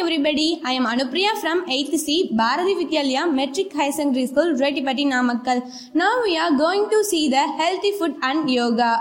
Hi everybody, I am Anupriya from 8th C Bharati Vidyalaya Metric High Secondary School, Namakkal now we are going to see the healthy food and yoga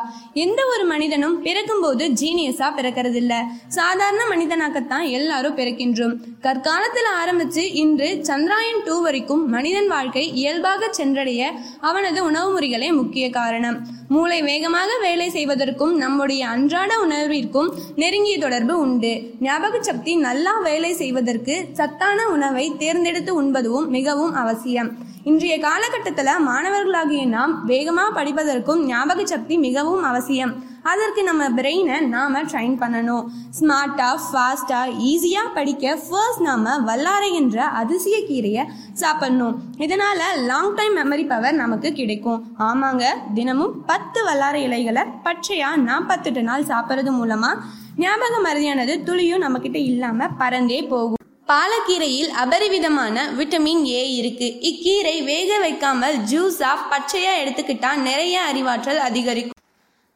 எந்த ஒரு மனிதனும் பிறக்கும்போது ஜீனியஸா பிறக்கறதில்ல. சாதாரண மனிதனாகத்தான் எல்லாரும் பிறக்கின்றோம். கற்காலத்தில் ஆரம்பிச்சு இன்று Chandrayaan two வரைக்கும் மனிதன் வாழ்க்கை இயல்பாக சென்றடைய அவனது உணவு முறைகளே முக்கிய காரணம். மூளை வேகமாக வேலை செய்வதற்கும் நம்முடைய அன்றாட உணர்விற்கும் நெருங்கிய தொடர்பு உண்டு. ஞாபக சக்தி நல்லா வேலை செய்வதற்கு சத்தான உணவை தேர்ந்தெடுத்து உண்பதும் மிகவும் அவசியம். இன்றைய காலகட்டத்தில் மாணவர்களாகிய நாம் வேகமாக படிப்பதற்கும் ஞாபக சக்தி மிகவும் அவசியம். அதற்கு நம்ம பிரெயினை நாம ட்ரைன் பண்ணணும். ஸ்மார்ட்டா ஃபாஸ்டா ஈஸியா படிக்க ஃபர்ஸ்ட் நாம வல்லாரை என்ற அதிசய கீரையை சாப்பிடணும். இதனால லாங் டைம் மெமரி பவர் நமக்கு கிடைக்கும். ஆமாங்க தினமும் பத்து வல்லாரை இலைகளை பச்சையா நாற்பத்தெட்டு நாள் சாப்பிட்றது மூலமா ஞாபக மருதியானது துளியும் நம்ம கிட்ட இல்லாம பறந்தே போகும். பாலக்கீரையில் அபரிவிதமான விட்டமின் ஏ இருக்கு. இக்கீரை வேக வைக்காமல் ஜூஸா பச்சையா எடுத்துக்கிட்டா நிறைய அறிவாற்றல் அதிகரிக்கும்.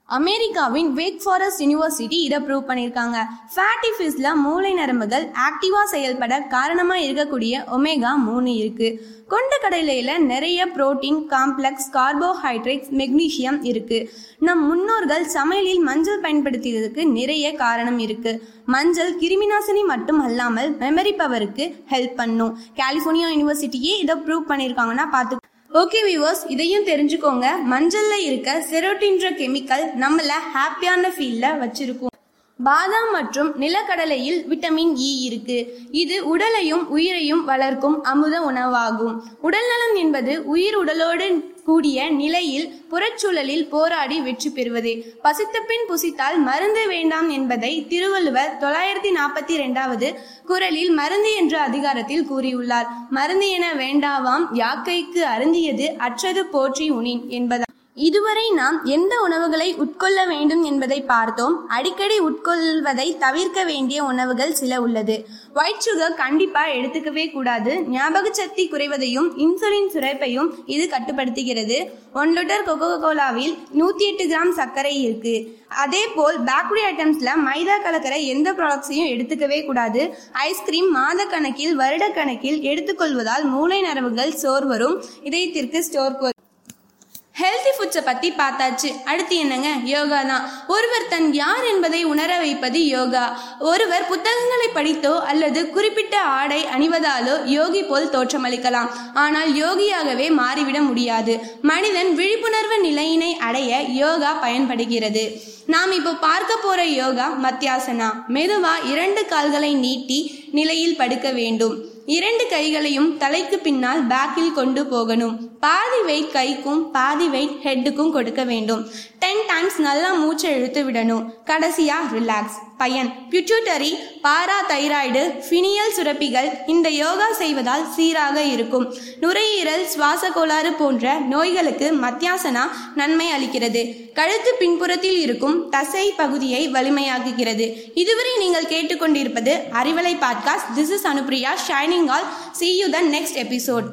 அமெரிக்காவின் வேக் ஃபாரஸ்ட் யூனிவர்சிட்டி இதை ப்ரூவ் பண்ணியிருக்காங்க. ஃபேட்டி ஃபிஷ்ல மூளை நரம்புகள் ஆக்டிவாக செயல்பட காரணமாக இருக்கக்கூடிய ஒமேகா மூணு இருக்கு. கொண்ட கடலையில நிறைய புரோட்டீன் காம்ப்ளெக்ஸ் கார்போஹைட்ரேட்ஸ் மெக்னீசியம் இருக்கு. நம் முன்னோர்கள் சமையலில் மஞ்சள் பயன்படுத்தியதுக்கு நிறைய காரணம் இருக்கு. மஞ்சள் கிருமிநாசினி மட்டும் அல்லாமல் மெமரி பவருக்கு ஹெல்ப் பண்ணும். கலிஃபோர்னியா யூனிவர்சிட்டியே இதை ப்ரூவ் பண்ணியிருக்காங்கன்னா பார்த்து ஓகே வியூவர்ஸ் இதையும் தெரிஞ்சுக்கோங்க. மஞ்சள்ல இருக்க செரோட்டின்ற கெமிக்கல் நம்மள ஹாப்பியான ஃபீல்ல வச்சிருக்கும். பாதாம் மற்றும் நிலக்கடலையில் விட்டமின் இ இருக்கு. இது உடலையும் உயிரையும் வளர்க்கும் அமுத உணவாகும். உடல்நலம் என்பது உயிர் உடலோடு கூடிய நிலையில் புறச்சூழலில் போராடி வெற்றி பெறுவது. பசித்த பின் புசித்தால் மருந்து வேண்டாம் என்பதை திருவள்ளுவர் தொள்ளாயிரத்தி நாற்பத்தி இரண்டாவது குரலில் மருந்து என்ற அதிகாரத்தில் கூறியுள்ளார். மருந்து என வேண்டாவாம் யாக்கைக்கு அருந்தியது அற்றது போற்றி உனின் என்பதால் இதுவரை நாம் எந்த உணவுகளை உட்கொள்ள வேண்டும் என்பதை பார்த்தோம். அடிக்கடி உட்கொள்வதை தவிர்க்க வேண்டிய உணவுகள் சில உள்ளது. ஒயிட் சுகர் கண்டிப்பா எடுத்துக்கவே கூடாது. ஞாபக சக்தி குறைவதையும் இன்சுலின் சுரப்பையும் இது கட்டுப்படுத்துகிறது. ஒன் லிட்டர் கொக்கோ கோலாவில் நூத்தி எட்டு கிராம் சர்க்கரை இருக்கு. அதே போல் பேக்கரி ஐட்டம்ஸ்ல மைதா கலக்கிற எந்த ப்ராடக்ட்ஸையும் எடுத்துக்கவே கூடாது. ஐஸ்கிரீம் மாத கணக்கில் வருட கணக்கில் எடுத்துக்கொள்வதால் மூளை நரம்புகள் சோர் வரும் இதயத்திற்கு ஸ்டோர் ஹெல்தி ஃபுட்ஸை பற்றி பார்த்தாச்சு. அடுத்து என்னங்க? யோகா தான். ஒருவர் தன் யார் என்பதை உணர வைப்பது யோகா. ஒருவர் புத்தகங்களை படித்தோ அல்லது குறிப்பிட்ட ஆடை அணிவதாலோ யோகி போல் தோற்றமளிக்கலாம். ஆனால் யோகியாகவே மாறிவிட முடியாது. மனிதன் விழிப்புணர்வு நிலையினை அடைய யோகா பயன்படுகிறது. நாம் இப்போ பார்க்க போற யோகா மத்தியாசனா. மெதுவா இரண்டு கால்களை நீட்டி நிலையில் படுக்க வேண்டும். இரண்டு கைகளையும் தலைக்கு பின்னால் பேக்கில் கொண்டு போகணும். பாதி வெயிட் கைக்கும் பாதி வெயிட் ஹெட்டுக்கும் கொடுக்க வேண்டும். டென் டைம்ஸ் நல்லா மூச்சை இழுத்து விடணும். கடைசியா ரிலாக்ஸ் பயன். பியூட்டரி பாரா தைராய்டு ஃபினியல் சுரப்பிகள் இந்த யோகா செய்வதால் சீராக இருக்கும். நுரையீரல் சுவாச கோளாறு போன்ற நோய்களுக்கு மத்தியாசனா நன்மை அளிக்கிறது. கழுத்து பின்புறத்தில் இருக்கும் தசை பகுதியை வலிமையாக்குகிறது. இதுவரை நீங்கள் கேட்டுக்கொண்டிருப்பது Arivalai podcast. This is Anupriya shining all see you the next episode